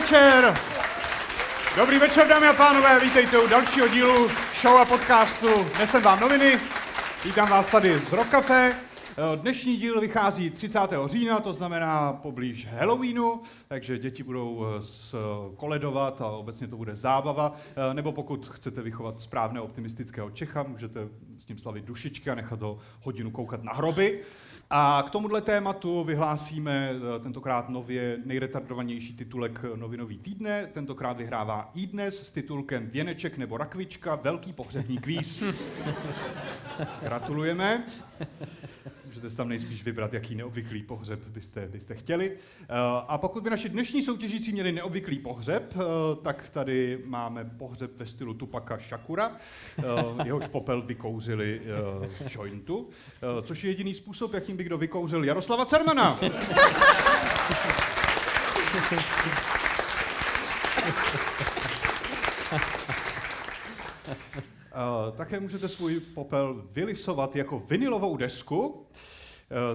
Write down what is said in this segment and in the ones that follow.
večer! Dobrý večer, dámy a pánové, vítejte u dalšího dílu show a podcastu Nesem vám noviny. Vítám vás tady z Rock Cafe. Dnešní díl vychází 30. října, to znamená poblíž Halloweenu, takže děti budou eh, koledovat a obecně to bude zábava. Eh, nebo pokud chcete vychovat správného optimistického Čecha, můžete s ním slavit dušičky a nechat ho hodinu koukat na hroby. A k tomuhle tématu vyhlásíme eh, tentokrát nově nejretardovanější titulek Novinový týdne. Tentokrát vyhrává i dnes s titulkem Věneček nebo rakvička, velký pohřební kvíz. Gratulujeme. Můžete tam nejspíš vybrat, jaký neobvyklý pohřeb byste, byste chtěli. Eh, a pokud by naši dnešní soutěžící měli neobvyklý pohřeb, eh, tak tady máme pohřeb ve stylu Tupaka Shakura. Jehož popel vykouřili z jointu, což je jediný způsob, jakým by kdo vykouřil Jaroslava Cermana. také můžete svůj popel vylisovat jako vinilovou desku, uh,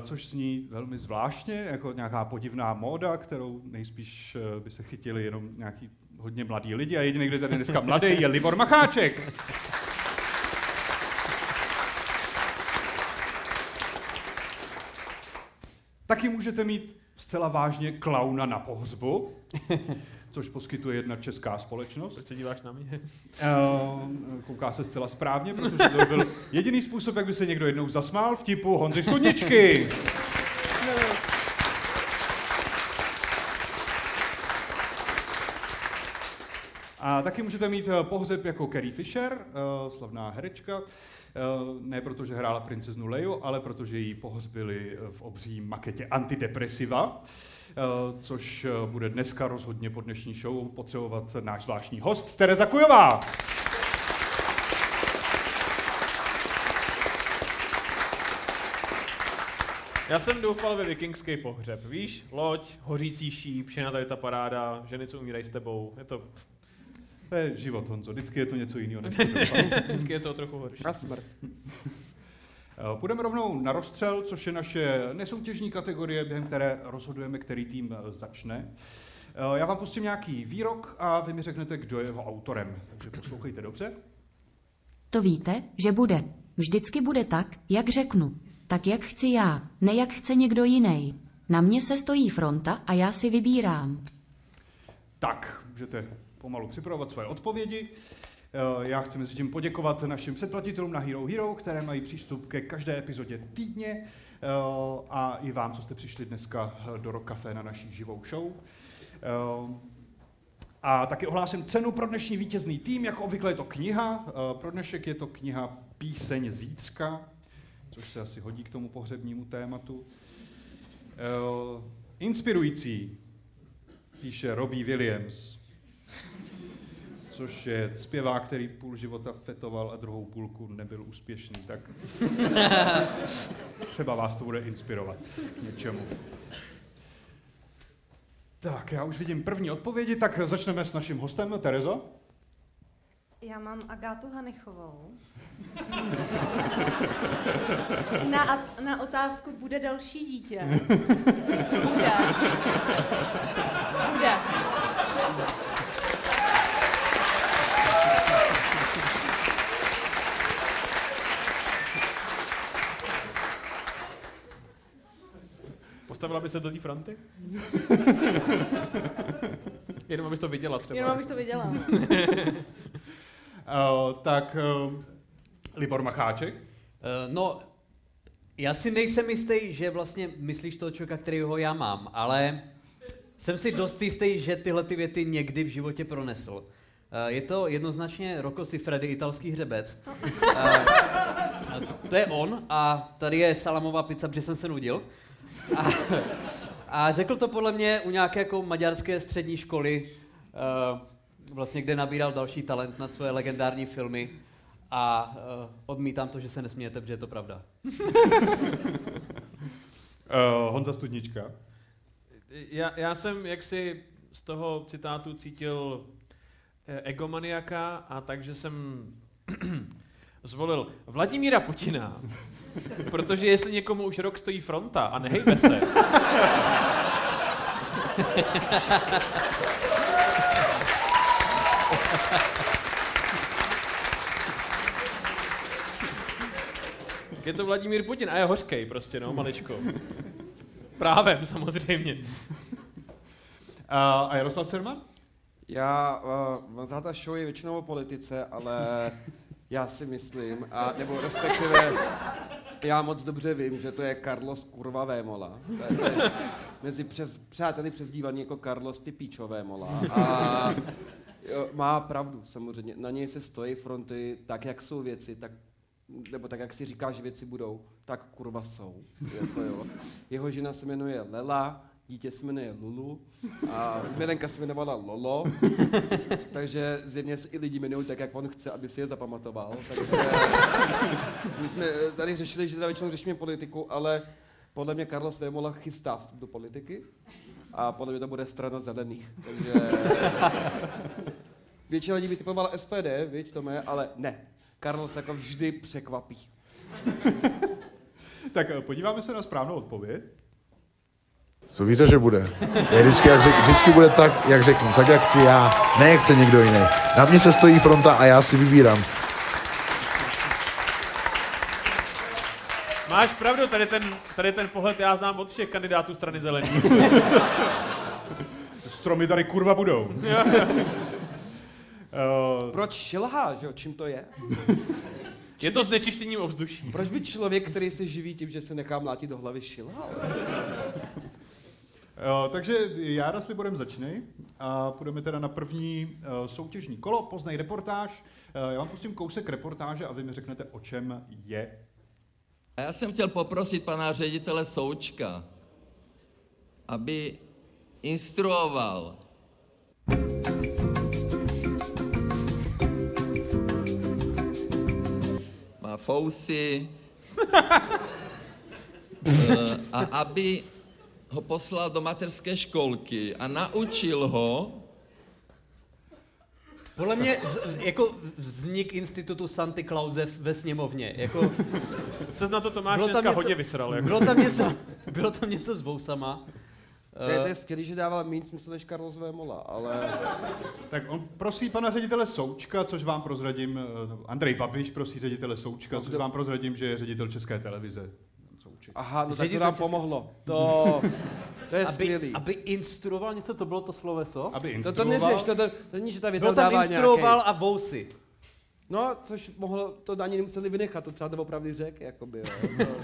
což zní velmi zvláštně, jako nějaká podivná móda, kterou nejspíš uh, by se chytili jenom nějaký hodně mladí lidi a jediný, kdo tady dneska mladý, je Libor Macháček. Taky můžete mít zcela vážně klauna na pohřbu, což poskytuje jedna česká společnost. Proč se díváš na mě? Uh, kouká se zcela správně, protože to byl jediný způsob, jak by se někdo jednou zasmál vtipu Honzy Studničky. A taky můžete mít eh, pohřeb jako Carrie Fisher, uh, slavná herečka, Eh, ne proto, že hrála princeznu Leju, ale protože ji pohřbili v obří maketě antidepresiva, eh, což eh, bude dneska rozhodně po dnešní show potřebovat náš zvláštní host, Tereza Kujová. Já jsem doufal ve vikingský pohřeb, víš? Loď, hořící šíp, všechna tady ta paráda, ženy, co umírají s tebou. Je to to je život, Honzo. Vždycky je to něco jiného. Než Vždycky je to trochu horší. A smrt. Eh, půjdeme rovnou na rozstřel, což je naše nesoutěžní kategorie, během které rozhodujeme, který tým eh, začne. Eh, já vám pustím nějaký výrok a vy mi řeknete, kdo je jeho autorem. Takže poslouchejte dobře. To víte, že bude. Vždycky bude tak, jak řeknu. Tak, jak chci já, ne jak chce někdo jiný. Na mě se stojí fronta a já si vybírám. Tak, můžete pomalu připravovat svoje odpovědi. Eh, já chci mezi tím poděkovat našim předplatitelům na Hero Hero, které mají přístup ke každé epizodě týdně eh, a i vám, co jste přišli dneska do Rock Café na naší živou show. Eh, a taky ohlásím cenu pro dnešní vítězný tým, jako obvykle je to kniha. Pro dnešek je to kniha Píseň zítřka, což se asi hodí k tomu pohřebnímu tématu. Inspirující, píše Robbie Williams což je zpěvák, který půl života fetoval a druhou půlku nebyl úspěšný, tak třeba vás to bude inspirovat k něčemu. Tak, já už vidím první odpovědi, tak začneme s naším hostem, Terezo. Já mám Agátu Hanichovou. Na, na otázku, bude další dítě? Bude. Postavila by se do té fronty? Jenom abys to viděla třeba. Jenom abych to viděla. uh, tak uh, Libor Macháček? Uh, no, já si nejsem jistý, že vlastně myslíš toho člověka, kterýho já mám, ale jsem si dost jistý, že tyhle ty věty někdy v životě pronesl. Je to jednoznačně Rocco Siffredi, italský hřebec. To je on a tady je salamová pizza, protože jsem se nudil. A, a řekl to podle mě u nějaké jako maďarské střední školy, uh, vlastně kde nabíral další talent na svoje legendární filmy a uh, odmítám to, že se nesmějete, protože je to pravda. uh, Honza Studnička. Já, já jsem jaksi z toho citátu cítil egomaniaka a takže jsem zvolil Vladimíra Putina, protože jestli někomu už rok stojí fronta a nehejbe se, Je to Vladimír Putin a je hořkej prostě, no, maličko. Právem, samozřejmě. A, a Jaroslav Cerman? Já, uh, táta show je většinou o politice, ale já si myslím, a nebo respektive já moc dobře vím, že to je Carlos kurva Vémola. To je, mezi přes, přáteli přezdívaný jako Carlos ty píčo Vémola. A jo, má pravdu samozřejmě. Na něj se stojí fronty tak, jak jsou věci, tak nebo tak, jak si říká, že věci budou, tak kurva jsou. Jako jo. Jeho žena se jmenuje Lela, dítě se jmenuje Lulu a Milenka se jmenovala Lolo, takže zjevně se i lidi jmenují tak, jak on chce, aby si je zapamatoval. Takže my jsme tady řešili, že teda většinou řešíme politiku, ale podle mě Carlos Vémola chystá vstup do politiky a podle mě to bude strana zelených. Takže většina lidí by typovala SPD, víš, to mé, ale ne. Carlos jako vždy překvapí. Tak eh, podíváme se na správnou odpověď. Co víte, že bude? Je vždycky, jak řek, vždycky bude tak, jak řeknu, tak, jak chci já, ne jak chce někdo jiný. Na mě se stojí fronta a já si vybírám. Máš pravdu, tady ten, tady ten pohled já znám od všech kandidátů strany zelený. Stromy tady kurva budou. Eh, Proč šilhá, že jo? Čím to je? Je to znečištěním ovzduší. Proč by člověk, který se živí tím, že se nechá mlátit do hlavy, šilhal? Takže Jára s Liborem začnej a půjdeme teda na první eh, soutěžní kolo, poznej reportáž. Eh, Já vám pustím kousek reportáže a vy mi řeknete, o čem je. A já jsem chtěl poprosit pana ředitele Součka, aby instruoval má fousy Eh, a aby ho poslal do mateřské školky a naučil ho, Podle mě vz- jako vznik institutu Santy Clause ve sněmovně. Jako, Se na to Tomáš Bylo tam dneska něco- hodně vysral. Jako. bylo, tam něco, bylo tam něco s vousama. To je, to Eh, je skvělý, že dával méně smysl než Carlos Vémola, ale Tak on prosí pana ředitele Součka, což vám prozradím, eh, Andrej Babiš prosí ředitele Součka, což vám prozradím, že je ředitel České televize. Souček. aha, no tak to nám pomohlo. To, to je aby, skvělý. aby instruoval něco, to bylo to sloveso? Aby To, instruoval. to neřeš, to, to, to není, že ta věta Bylo tam dává instruoval nějaký... a vousy. No, což mohlo, to ani nemuseli vynechat, to třeba to opravdu řek, jakoby, jo.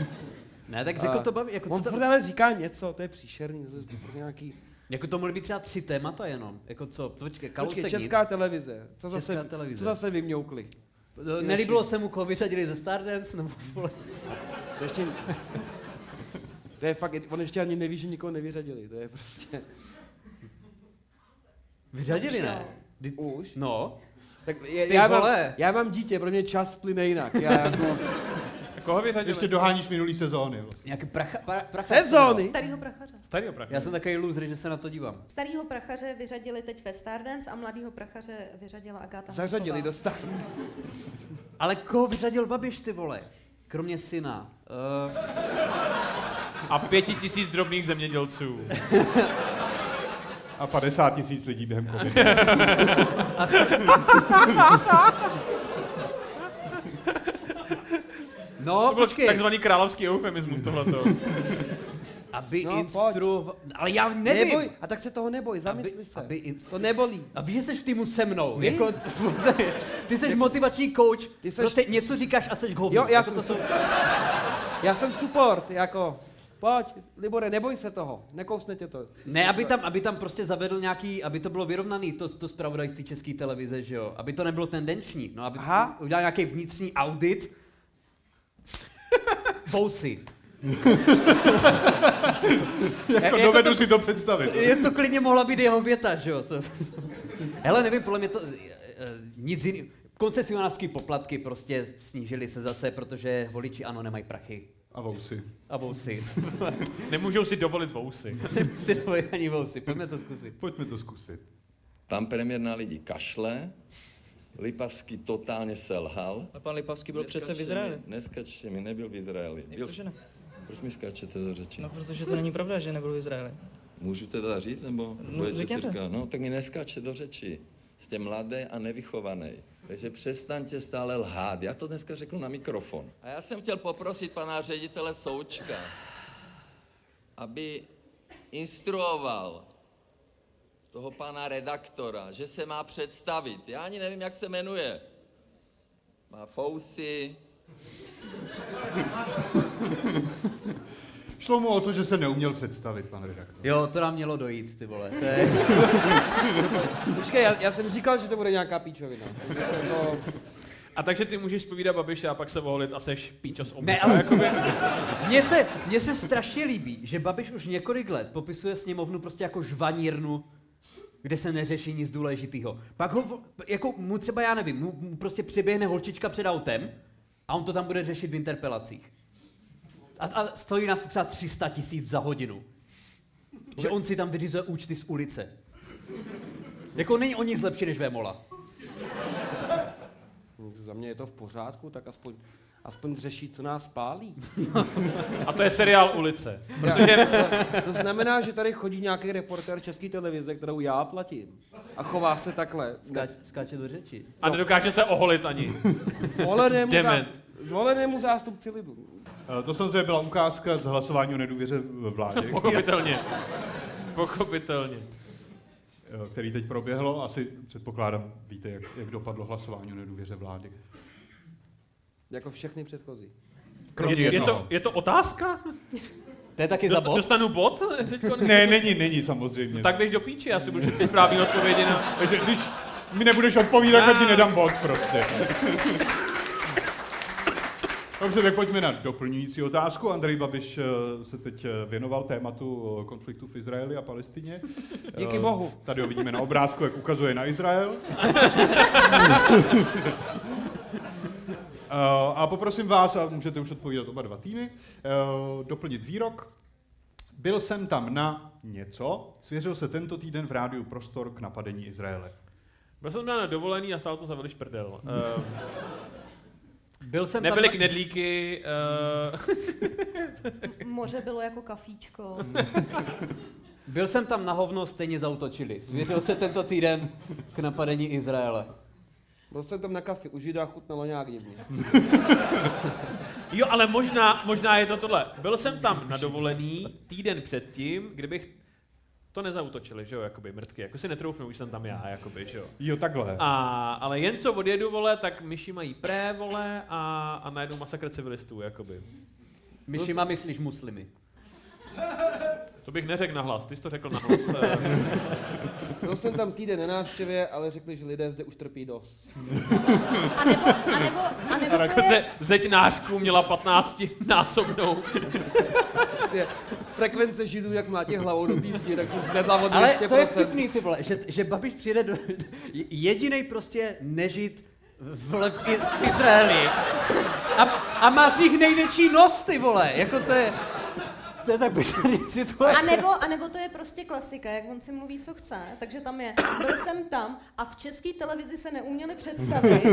Ne, tak řekl A to baví, jako, on furt to, ale říká něco, to je příšerný, to je furt nějaký... jako to mohly být třeba tři témata jenom. Jako co, počkej, Kalousek Počkej, nic. Česká televize, co Česká zase, televize. co zase vymňoukli? No, Nelíbilo se mu, koho vyřadili ze Stardance, nebo vole. To ještě... To je fakt, on ještě ani neví, že nikoho nevyřadili, to je prostě... Vyřadili, ne? Kdy- Už? No. Tak je, Ty já, mám, vole. já mám dítě, pro mě čas plyne jinak. Já jako... Koho vyřadili? Ještě doháníš minulý sezóny. Vlastně. Nějaký pracha, pra, pracha Sezóny? Starýho prachaře. Starýho prachu. Já jsem takový loser, že se na to dívám. Starýho prachaře vyřadili teď ve Stardance a mladýho prachaře vyřadila Agáta Zařadili do Hanzlíková. stavu. Ale koho vyřadil Babiš, ty vole? Kromě syna. Uh, A pěti tisíc drobných zemědělců. A 50 tisíc lidí během covidu. no, To byl počkej. takzvaný královský eufemismus tohleto. Aby No, instruoval... Ale já nevím. Neboj, a tak se toho neboj, zamysli Aby- se. aby instru- To nebolí. A víš, že jsi v týmu se mnou. Jako, ty jsi motivační coach. Ty seš- Prostě něco říkáš a seš hovno. Jo, já jako jsem, to jsou... já jsem support, jako, pojď, Libore, neboj se toho, nekousne tě to. Ne, aby tam, aby tam prostě zavedl nějaký, aby to bylo vyrovnaný, to, to zpravodajství české televize, že jo? Aby to nebylo tendenční, no, aby Aha. udělal nějaký vnitřní audit. Vousy. Jako dovedu si to představit. Je to klidně mohla být jeho věta, že jo? To... Hele, nevím, podle mě to eh, eh, nic jiného. Koncesionářské poplatky prostě snížily se zase, protože voliči ano nemají prachy. A vousy. A vousy. Nemůžou si dovolit vousy. si dovolit ani vousy. Pojďme to zkusit. Pojďme to zkusit. pan premiér na lidi kašle, Lipavský totálně selhal. A pan Lipavský byl přece v Izraeli. mi- Neskačte mi, nebyl v Izraeli. Byl, to, že ne? Proč mi skáčete do řeči? No, protože to není pravda, že nebyl v Izraeli. Můžu teda říct, nebo No, budete si řekněte. říkat, no tak mi neskáče do řeči. Jste mladý a nevychovaný. Takže přestaňte stále lhát. Já to dneska řeknu na mikrofon. A já jsem chtěl poprosit pana ředitele Součka, aby instruoval toho pana redaktora, že se má představit. Já ani nevím, jak se jmenuje. Má fousy, Šlo mu o to, že se neuměl představit, pan redaktor. Jo, to nám mělo dojít, ty vole. To je... Počkej, já, já jsem říkal, že to bude nějaká píčovina. Takže jsem to... A takže ty můžeš povídat Babiše a pak se volit a seš píčo z Ne, ale mně se, mně se strašně líbí, že Babiš už několik let popisuje sněmovnu prostě jako žvanírnu, kde se neřeší nic důležitého. Pak ho, jako mu třeba, já nevím, mu, mu prostě přiběhne holčička před autem a on to tam bude řešit v interpelacích. A, a stojí nás to třeba 300 tisíc za hodinu. Že on si tam vyřizuje účty z ulice. Jako není o nic lepší než Vémola. Za mě je to v pořádku, tak aspoň, aspoň řeší, co nás pálí. A to je seriál Ulice. Protože... To znamená, že tady chodí nějaký reportér české televize, kterou já platím. A chová se takhle. Skáč, skáče do řeči. A nedokáže se oholit ani. Zvolenému, Dement. zástup, zvolenému zástupci lidu. Eh, To samozřejmě byla ukázka z hlasování o nedůvěře v vládě, Pochopitelně. Pochopitelně. eh, který teď proběhlo. Asi předpokládám, víte, jak, jak dopadlo hlasování o nedůvěře vládě. Jako všechny předchozí. Kromě Je, je, to, je to otázka? To je taky za Dost, bod? dostanu bod? Ne, není, není samozřejmě. Tak běž do píči, já si budu šetřit správný odpovědi na... Takže když mi nebudeš odpovídat, tak ti nedám bod prostě. Dobře, tak pojďme na doplňující otázku. Andrej Babiš eh, se teď eh, věnoval tématu eh, konfliktu v Izraeli a Palestině. Díky bohu. Tady ho vidíme na obrázku, jak ukazuje na Izrael. Eh, A poprosím vás, a můžete už odpovídat oba dva týmy, eh, doplnit výrok. Byl jsem tam na něco, svěřil se tento týden v rádiu Prostor k napadení Izraele. Byl jsem na dovolený a stál to za veliš prdel. Uh, Byl jsem nebyly tam... knedlíky, uh, Moře bylo jako kafíčko. Byl jsem tam na hovno, stejně zautočili. Svěřil se tento týden k napadení Izraele. Byl jsem tam na kafi u Žida a chutnalo nějak divně. Jo, ale možná, možná je to tohle. Byl jsem tam na dovolený týden předtím, kdybych to nezautočili, že jo, jakoby mrtky. Jako si netroufnu, už jsem tam já, jakoby, že jo. Jo, takhle. A, ale jen co odjedu, vole, tak myši mají pré, vole, a, a najednou masakr civilistů, jakoby. Myšima myslíš muslimy. To bych neřekl nahlas, ty jsi to řekl nahlas. Byl jsem tam týden na návštěvě, ale řekli, že lidé zde už trpí dost. A nebo, a nebo, a nebo to je, zeď nářků měla 15 násobnou. Frekvence židů, jak má těch hlavou do zdi, tak se zvedla o 200%. Ale to je vtipný, ty vole, že, že Babiš přijde do... Jedinej prostě nežit v, v Izraeli. A, a má z nich největší nos, ty vole. Jako to je... To je tak bizarní situace. a nebo, a nebo to je prostě klasika, jak on si mluví, co chce. Takže tam je, byl jsem tam a v české televizi se neuměli představit.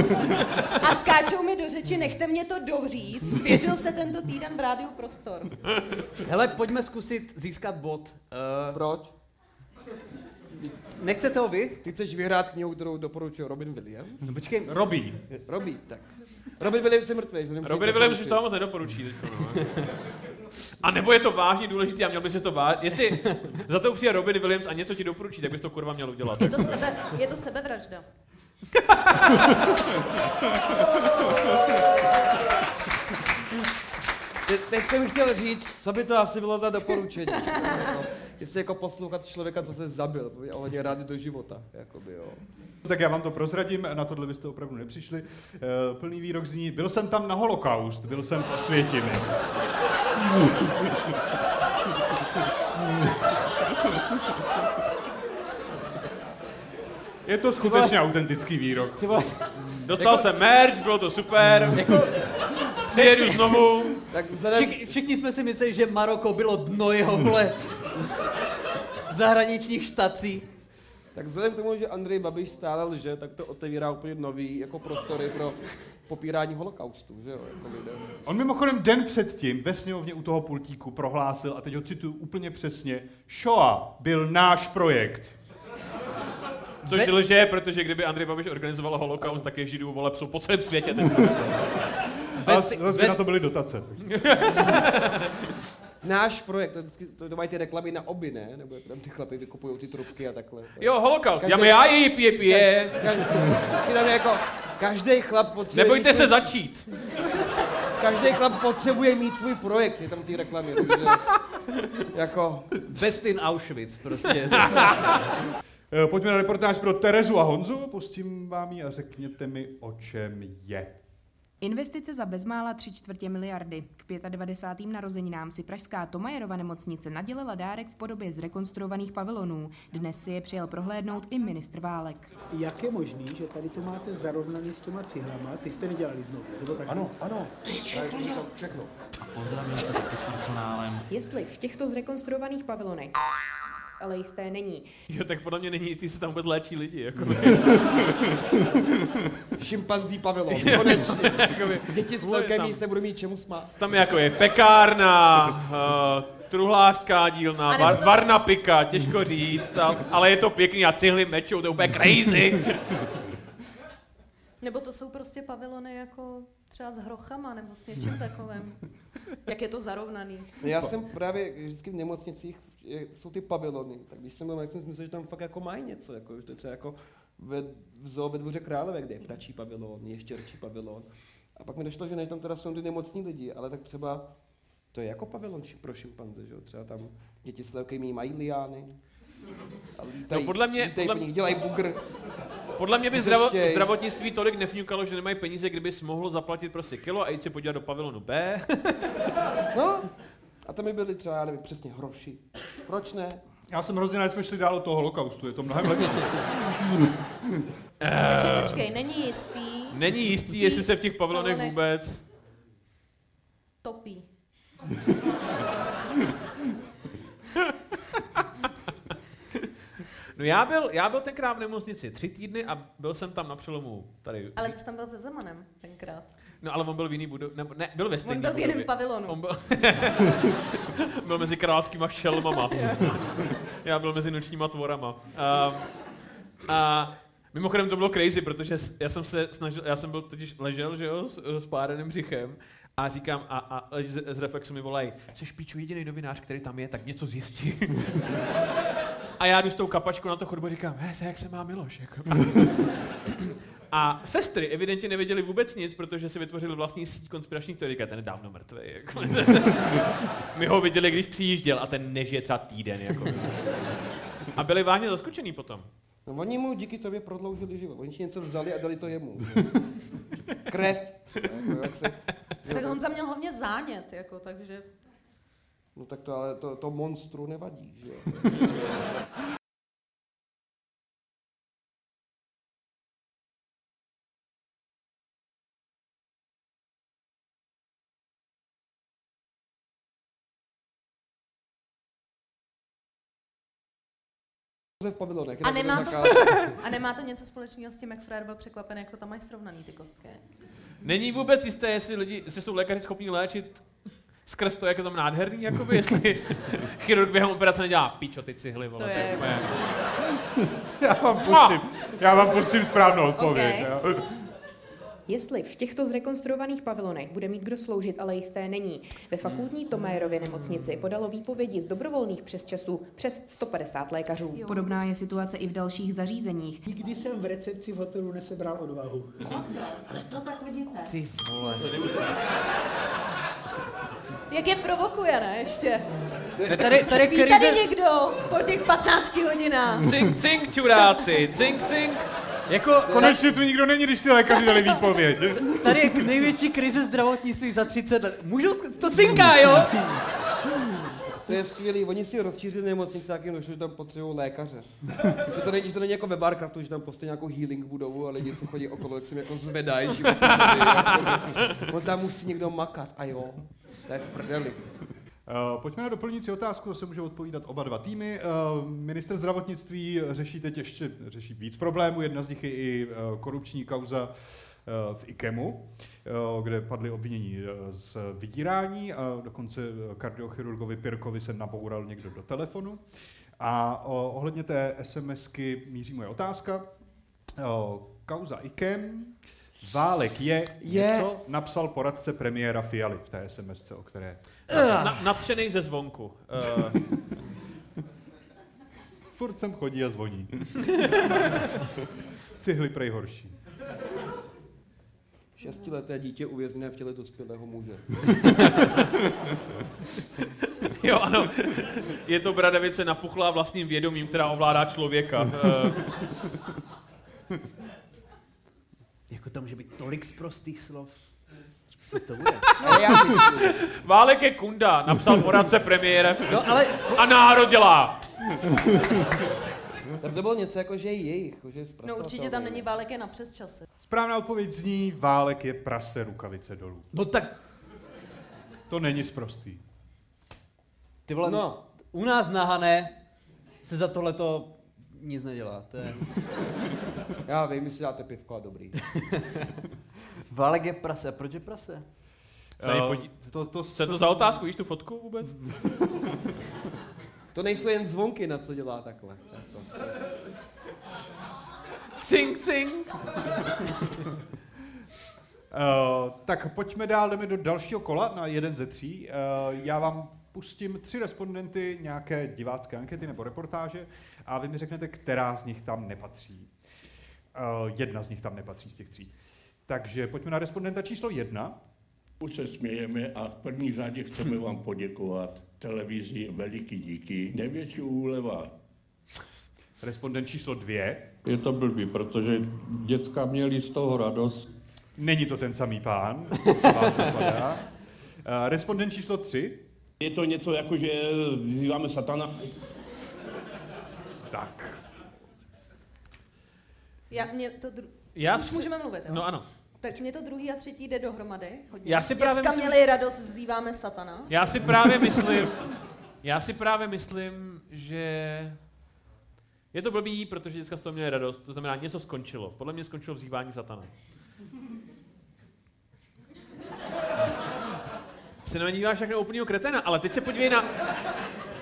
A skáčou mi do řeči, nechte mě to doříct. Svěřil se tento týden v rádiu Prostor. Hele, pojďme zkusit získat bod. Uh, Proč? nechcete ho vy? Ty chceš vyhrát knihu, kterou doporučuje Robin Williams? No počkej, Robí. Robí, tak. Robin Williams je mrtvý. Robin Williams už toho moc nedoporučí. teďko, No. A nebo je to vážně důležité a měl by si to vážit. Jestli za to přijde Robin Williams a něco ti doporučí, tak bys to kurva měl udělat. Je to, sebe, je to sebevražda. Te, teď jsem chtěl říct, co by to asi bylo za doporučení. jako, jestli jako poslouchat člověka, co se zabil, ohledně rádi do života. Jakoby, jo. Tak já vám to prozradím, na tohle byste opravdu nepřišli. Eh, Plný výrok zní, byl jsem tam na holokaust, byl jsem v Osvětimi. Je to skutečně autentický výrok. Dostal jsem merch, bylo to super. Přijedu znovu. Tak vzhledem, všichni, všichni jsme si mysleli, že Maroko bylo dno jeho, vole, zahraničních štací. tak vzhledem k tomu, že Andrej Babiš stále lže, tak to otevírá úplně nový jako prostory pro popírání holokaustu, že jo? Jako lidé. On mimochodem den předtím ve sněmovně u toho pultíku prohlásil, a teď ho cituju úplně přesně, Shoah byl náš projekt. Což lže, protože kdyby Andrej Babiš organizoval holokaust, tak je židů vole jsou po celém světě. Bez- zase by bez- na to byly dotace. Náš projekt, to, vždycky- to, to mají ty reklamy na oby, ne? Nebo jak tam ty chlapy vykupují ty trubky a takhle. Jo, holokaust. Každý- Já mi já je pije, pije. Každý, vždycky tam jako, každý chlap potřebuje Nebojte mít se začít. Každý chlap potřebuje mít svůj projekt, je tam ty reklamy. Takže, jako, Best in Auschwitz, prostě. Eh, Pojďme na reportáž pro Terezu a Honzu, pustím vám ji a řekněte mi, o čem je. Investice za bezmála 3 čtvrtě miliardy. K 95. narozeninám si pražská Tomajerova nemocnice nadělila dárek v podobě zrekonstruovaných pavilonů. Dnes si je přijel prohlédnout i ministr Válek. Jak je možný, že tady to máte zarovnaný s těma cihlama? Ty jste nedělali znovu, to tak? Ano, ano. Jestli v těchto zrekonstruovaných pavilonech ale jisté není. Jo, tak podle mě není jistý, se tam vůbec léčí lidi. Jako, šimpanzí pavilon, konečně. jakoby, Děti s leukemí se budou mít čemu smát. tam jako je pekárna, uh, truhlářská dílna, var, to- varna pika, těžko říct, a, ale je to pěkný a cihly mečou, to je úplně crazy. Nebo to jsou prostě pavilony jako třeba s hrochama nebo s něčím takovým. Jak je to zarovnaný. Já jsem právě vždycky v nemocnicích, je- jsou ty pavilony, tak když jsem byl tak jsem si myslel, že tam fakt jako mají něco, jako, že to je třeba jako ve, v zoo ve dvoře králové, kde je ptačí pavilon, ještěrčí pavilon. A pak mi došlo, že než tam teda jsou ty nemocní lidi, ale tak třeba to je jako pavilon pro šimpanze, že jo? Třeba tam děti s leukemí mají liány. A lítají, No, podle mě- lítají podle- po nich, dělají bugr. Podle mě by zdravo, zdravotnictví tolik nefňukalo, že nemají peníze, kdyby mohlo zaplatit prostě kilo a jít si podívat do pavilonu B. No, a tam by byly třeba, já nevím, přesně hroši. Proč ne? Já jsem hrozně rád, že jsme šli dál od toho holokaustu, je to mnohem lepší. Takže počkej, není jistý, Není jistý, jestli se v těch pavilonech Pavilonech. vůbec... topí. No já byl, já byl tenkrát v nemocnici tři týdny a byl jsem tam na přelomu tady. Ale ty jsi tam byl se Zemanem tenkrát. No ale on byl v jiný budově, ne, ne, byl ve stejné byl v jiném pavilonu. On byl, byl mezi královskýma šelmama. Já byl mezi nočníma tvorama. A, a mimochodem to bylo crazy, protože já jsem se snažil, já jsem byl totiž ležel, že jo, s, s páreným břichem a říkám, a, a z, z reflexu mi volají, jsi špiču jediný novinář, který tam je, tak něco zjistí. A já jdu s tou kapačkou na to chodbu a říkám, hej, je, jak se má Miloš. Jako. A sestry evidentně nevěděli vůbec nic, protože si vytvořili vlastní síť konspiračních teorií, ten je dávno mrtvý. Jako. My ho viděli, když přijížděl a ten nežije třeba týden. Jako. A byli vážně zaskočený potom. No, oni mu díky tobě prodloužili život. Oni ti něco vzali a dali to jemu. Krev. Jako, jak se, Tak Honza měl hlavně zánět, jako, takže... No tak to ale to, to monstru nevadí, že jo. v pavilonech. A nemá, to, a nemá to něco společného s tím, jak Frér byl překvapen, jak to tam mají srovnaný ty kostky. Není vůbec jisté, jestli, lidi, jestli jsou lékaři schopni léčit skrz to, jak je tam nádherný, jakoby, jestli chirurg během operace nedělá píčo ty cihly, vole. To je- Já vám pustím, já vám pustím správnou odpověď. Ok. jo. Jestli v těchto zrekonstruovaných pavilonech bude mít kdo sloužit, ale jisté není. Ve fakultní Tomajerově nemocnici podalo výpovědi z dobrovolných přesčasů přes 150 lékařů. Jo. Podobná je situace i v dalších zařízeních. Nikdy jsem v recepci v hotelu nesebral odvahu. To tak vidíte. Ty vole. Jak je provokuje, ne, ještě? Tady, tady Ví tady krize, někdo po těch 15 hodinách? Cink, cink, čuráci, cink, cink. Jako, Konečně tu nikdo není, když ty lékaři dali výpověď. tady je největší krize zdravotnictví za 30 let. Můžu, to cinká, jo? To je skvělý, oni si rozšířili nemocnice, jak jim došlo, že tam potřebují lékaře. že, to není, že to není jako ve Warcraftu, že tam prostě nějakou healing budovu a lidi, co chodí okolo, jak se mi jako zvedají život. On tam musí někdo makat a jo, to je v prdeli. Uh, pojďme na doplňující otázku, zase můžou odpovídat oba dva týmy. Uh, minister zdravotnictví řeší teď ještě řeší víc problémů, jedna z nich je i uh, korupční kauza eh, v IKEMu, eh, kde padly obvinění eh, z vydírání a dokonce eh, kardiochirurgovi Pirkovi se naboural někdo do telefonu. A ohledně té SMSky míří moje otázka. Kauza IKEM, Válek je, Je. něco, napsal poradce premiéra Fialy v té SMS, o které Na, napřenej ze zvonku. Uh, furt sem chodí a zvoní. Cihly prej horší. Šestileté dítě uvězněné v těle dospělého muže. jo, ano. Je to bradavice napuchlá vlastním vědomím, která ovládá člověka. Uh, Jako tam může být tolik z prostých slov. Co to bude? Ale já myslím, Válek je kunda, napsal poradce premiére No ale a národ dělá. tak to bylo něco jako, že je jejich, že je No určitě tam není válek je na přes čase. Správná odpověď zní, Válek je prase, rukavice dolů. No tak, To není sprostý. ty vole, no. No. u nás na Hané se za tohleto nic nedělá. To je... Já vím, jestli dáte pivko a dobrý. Válek je prase. Proč je prase? Eh, podí- to, to, Co je to za otázku? Víš tu fotku vůbec? To nejsou jen zvonky, na co dělá takhle. Cing, cing. Uh, tak pojďme dál, jdeme do dalšího kola na jeden ze tří. Uh, já vám pustím tři respondenty nějaké divácké ankety nebo reportáže a vy mi řeknete, která z nich tam nepatří. Uh, jedna z nich tam nepatří z těch tří. Takže pojďme na respondenta číslo jedna. Už se smějeme a v první řadě chceme vám poděkovat televizi veliký díky. Největší úleva. Respondent číslo dvě. Je to blbý, protože děcka měli z toho radost. Není to ten samý pán, co vás napadá. Uh, respondent číslo tři. Je to něco jako, že vyzýváme satana. Tak. Já, mě to dru... Já Už si- můžeme mluvit, jo? No ano. Tak mě to druhý a třetí jde dohromady. Hodně. Já si právě Děcka myslím- měli radost, zýváme satana. Já si právě myslím, já si právě myslím, že je to blbý, protože děcka z toho měli radost, to znamená, něco skončilo. Podle mě skončilo vzývání satana. Se na mě díváš jak na úplnýho kretena, ale teď se podívej na,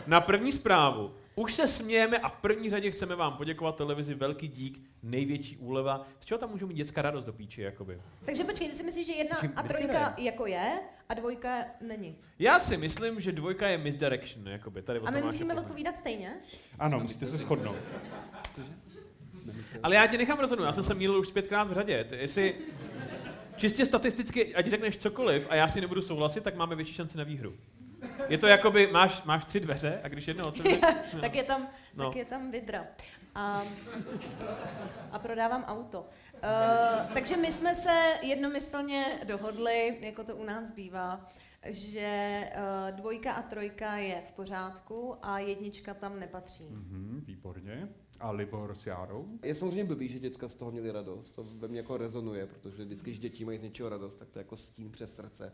na první zprávu. Už se smějeme a v první řadě chceme vám poděkovat televizi Velký dík, největší úleva. Z čeho tam můžou mít děcka radost do píči, jakoby? Takže počkej, ty si myslíš, že jedna Čím a trojka jako je a dvojka není. Já si myslím, že dvojka je misdirection, jakoby. Tady A my musíme odpovídat stejně? Ano, musíte se shodnout. Ale já tě nechám rozhodnout, já jsem se mýlil už pětkrát v řadě. Ty, jestli čistě statisticky, ať řekneš cokoliv a já si nebudu souhlasit, tak máme větší šanci na výhru. Je to jakoby, máš, máš tři dveře a když jedno otevřeš... tak, je tam, No. tak je tam vidra. A, a prodávám auto. Uh, takže my jsme se jednomyslně dohodli, jako to u nás bývá, že uh, dvojka a trojka je v pořádku a jednička tam nepatří. Mhm, výborně. A Libor s Járou? Je samozřejmě blbý, že děcka z toho měli radost. To ve mně jako rezonuje, protože vždycky, když děti mají z něčeho radost, tak to je jako stín přes srdce.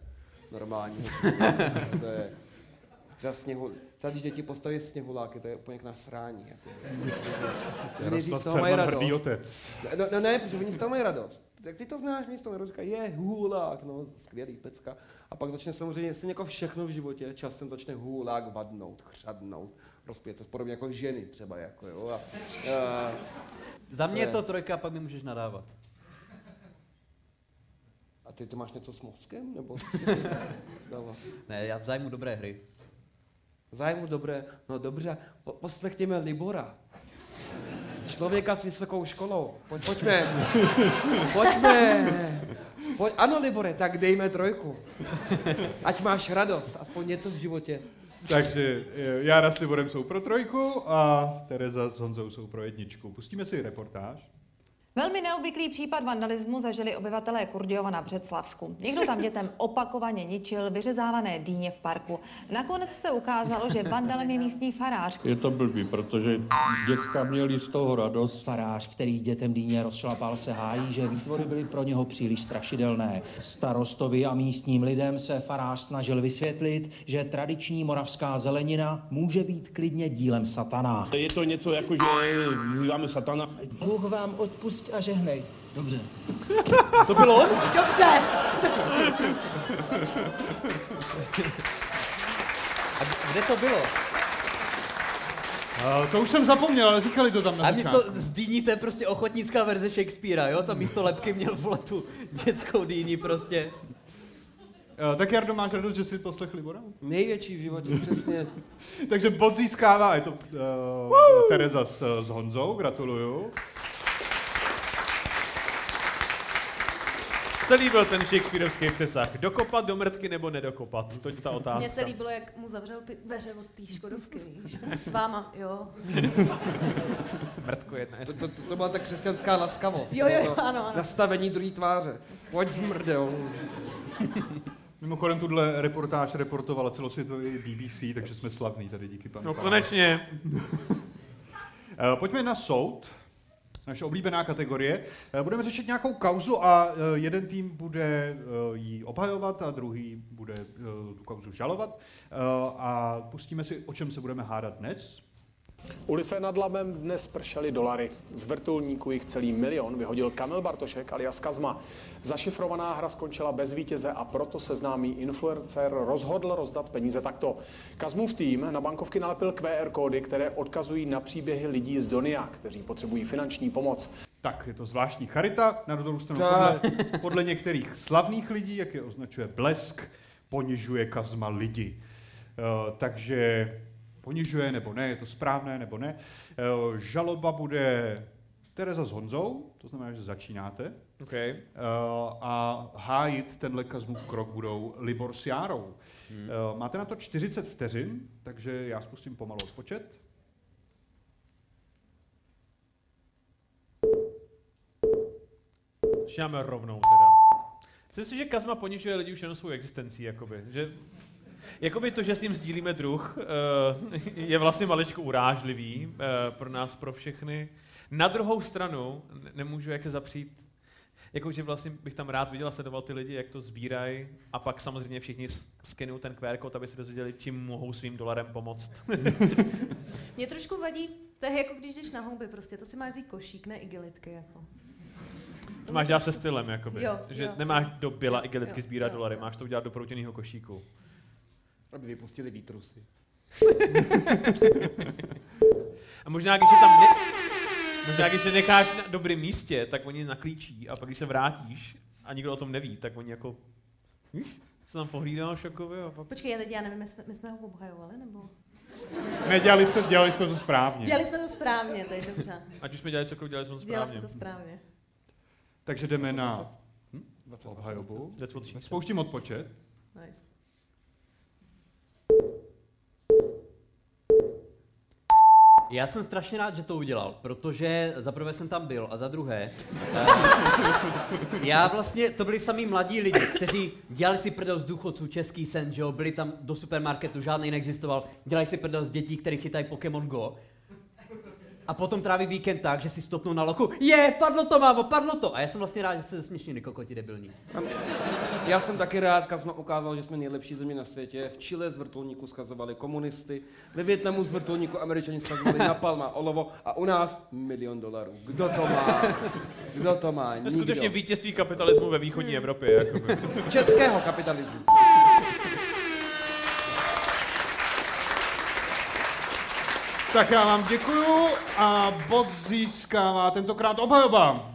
Normální. to je třeba sněhu, třeba když děti postaví sněhuláky, to je úplně jak na srání. Jako. Z toho mají Cerman, hrdý radost. otec. No, no ne, protože oni z toho mají radost. Tak ty to znáš, oni z toho mají radost, říkají, je hůlák, no skvělý pecka. A pak začne samozřejmě se jako všechno v životě, časem začne hůlák vadnout, chřadnout, rozpět se, podobně jako ženy třeba, jako jo. A, a, Za mě je- to trojka, pak mi můžeš nadávat. A ty to máš něco s mozkem, nebo? Stalo? Ne, já v zájmu dobré hry. V zájmu dobré, no dobře, po, poslechněme Libora. Člověka s vysokou školou. Pojď, pojďme. Pojďme. Pojď, ano, Libore, tak dejme trojku. Ať máš radost, aspoň něco v životě. Takže eh, Jára s Liborem jsou pro trojku a Tereza s Honzou jsou pro jedničku. Pustíme si reportáž. Velmi neobvyklý případ vandalismu zažili obyvatelé Kurdiova na Břeclavsku. Někdo tam dětem opakovaně ničil vyřezávané dýně v parku. Nakonec se ukázalo, že vandalem je místní farář. Je to blbý, protože děcka měli z toho radost. Farář, který dětem dýně rozšlapal, se hájí, že výtvory byly pro něho příliš strašidelné. Starostovi a místním lidem se farář snažil vysvětlit, že tradiční moravská zelenina může být klidně dílem satana. Je to něco jako, že vyzýváme satana. Bůh vám a žehnej. Dobře. To bylo on? Dobře. A kde to bylo? Uh, to už jsem zapomněl, ale říkali to tam na A mě to z dýní, to je prostě ochotnická verze Shakespearea, jo? Tam místo lepky měl vole tu dětskou dýní prostě. Uh, tak Jardo, máš radost, že jsi poslech Libora? Největší v životě, přesně. Takže bod získává, je to uh, Tereza s, s Honzou, gratuluju. Se líbil ten Shakespeareovský přesah. Dokopat do mrtky nebo nedokopat? To je ta otázka. Mně se líbilo, jak mu zavřel ty dveře od té Škodovky, víš? S váma, jo. Mrtko jedna. To, to, to, to byla ta křesťanská laskavost. Jo, jo, to ano, ano. Nastavení druhé tváře. Pojď zmrdel. Mimochodem, tuhle reportáž reportovala celosvětový BBC, takže jsme slavní tady díky panu. No, konečně. Eh, Pojďme na soud, naše oblíbená kategorie. Eh, Budeme řešit nějakou kauzu a eh, jeden tým bude eh, ji obhajovat a druhý bude tu kauzu žalovat. A pustíme si, o čem se budeme hádat dnes. U Lise nad Labem dnes pršely dolary. Z vrtulníku jich celý milion vyhodil Kamil Bartošek alias Kazma. Zašifrovaná hra skončila bez vítěze a proto se známý influencer rozhodl rozdat peníze takto. Kazmův tým na bankovky nalepil QR kódy, které odkazují na příběhy lidí z Donia, kteří potřebují finanční pomoc. Tak, je to zvláštní charita, na druhou stranu podle, podle některých slavných lidí, jak je označuje Blesk, ponižuje Kazma lidi. Eh, takže ponižuje nebo ne, je to správné nebo ne. Eh, žaloba bude Tereza s Honzou, to znamená, že začínáte. Okay. Eh, a hájit tenhle Kazmův krok budou Libor s Járou. Hmm. Eh, máte na to 40 vteřin, takže já spustím pomalu odpočet. Šáme rovnou teda. Myslím si, že Kazma ponižuje lidi už jenom svou existencí, jakoby. Že, jakoby to, že s ním sdílíme druh, eh, je vlastně maličko urážlivý eh, pro nás, pro všechny. Na druhou stranu ne- nemůžu jak se zapřít, jako že vlastně bych tam rád viděl a sledoval ty lidi, jak to sbírají a pak samozřejmě všichni skenují ten QR kód, aby se dozvěděli, čím mohou svým dolarem pomoct. Mě trošku vadí, to je jako když jdeš na houby prostě, to si máš vzít košík, ne igelitky, jako. To máš dělat se stylem, jakoby. Jo, že jo. nemáš do byla igelitky Jo, sbírat jo. dolary, máš to udělat do proutěného košíku. Aby vypustili výtrusy. A možná, když je tam ne... možná, když se necháš na dobrém místě, tak oni naklíčí a pak, když se vrátíš a nikdo o tom neví, tak oni jako... Víš, se tam pohlídal šokově a pak... Počkej, já teď já nevím, my jsme, my jsme ho obhajovali, nebo? Ne, dělali jste, dělali jste to správně. Dělali jsme to správně, to je dobře. Ať už jsme dělali cokoliv, dělali jsme to Dělali správně. jsme to správně. Takže jdeme na hm? obhajobu. Spouštím odpočet. Nice. Já jsem strašně rád, že to udělal, protože za prvé jsem tam byl a za druhé, eh, já vlastně, to byli samý mladí lidi, kteří dělali si prdel z důchodců, český sen, že jo, byli tam do supermarketu, žádný neexistoval, dělají si prdel z dětí, které chytají Pokémon Go. A potom tráví víkend tak, že si stopnou na loku, je, padlo to, mámo, padlo to. A já jsem vlastně rád, že se zesměšnili kokoti debilní. Já jsem taky rád, Kazma ukázal, že jsme nejlepší země na světě. V Chile z vrtulníku skazovali komunisty, ve Větnamu z vrtulníku američani skazovali napalm a olovo a u nás milion dolarů. Kdo to má? Kdo to má? To je Nikdo. skutečně vítězství kapitalismu ve východní Evropě. Jakoby. Českého kapitalismu. Tak já vám děkuju a bod získává tentokrát obhajoba.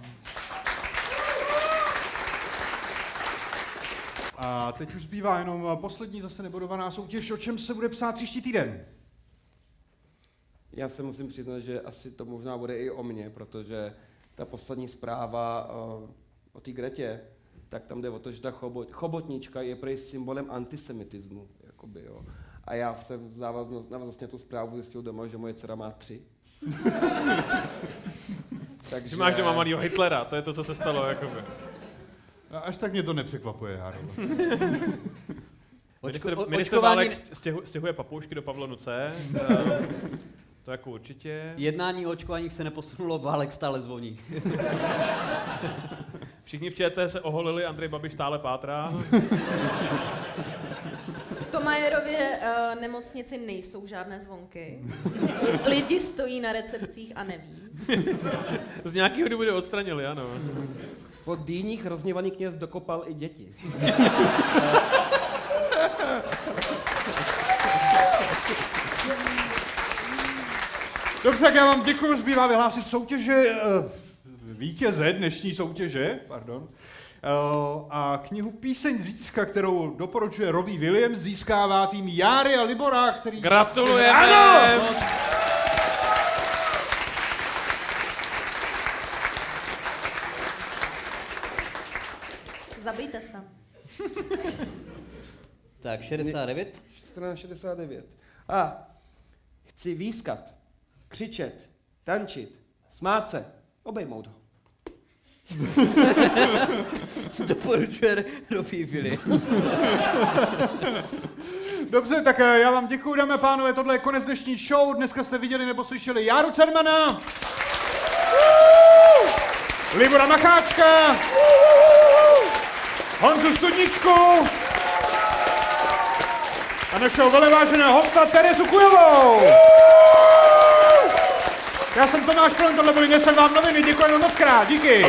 A teď už zbývá jenom poslední zase nebudovaná soutěž, o čem se bude psát příští týden. Já se musím přiznat, že asi to možná bude i o mně, protože ta poslední zpráva o, o té Gretě, tak tam jde o to, že ta chobot, chobotnička je prej symbolem antisemitismu. Jakoby, jo. A já jsem v na vlastně tu zprávu zjistil doma, že moje dcera má tři. Takže... Že máš doma malýho Hitlera, to je to, co se stalo. Jakoby. A Až tak mě to nepřekvapuje, Jaro. Minister, o- minister Válek stěhu, stěhuje papoušky do Pavlonu C. eh, to jako určitě. Jednání o očkování se neposunulo, válek stále zvoní. Všichni v ČT se oholili, Andrej Babiš stále pátrá. V tom Tomajerově uh, nemocnici nejsou žádné zvonky. Lidi stojí na recepcích a neví. Z nějakého důvodu odstranili, ano. Po dýních rozněvaný kněz dokopal i děti. Dobře, tak já vám děkuji, zbývá vyhlásit soutěže, uh, vítěze dnešní soutěže, pardon. Uh, a knihu Píseň Zícka, kterou doporučuje Robbie Williams, získává tým Járy a Libora, který... Gratulujeme! Ano! 69. Strana 69. A chci výskat, křičet, tančit, smát se, obejmout ho. Doporučuje Robbie Williams. Dobře, tak eh, já vám děkuji, dámy a pánové, tohle je konec dnešní show. Dneska jste viděli nebo slyšeli Járu Cermana, Libora Macháčka, Honzu Studničku a našeho veleváženého hosta Terezu Kujovou. Já jsem Tomáš Kolem, tohle byli Nesem vám noviny, děkujeme moc krát, díky.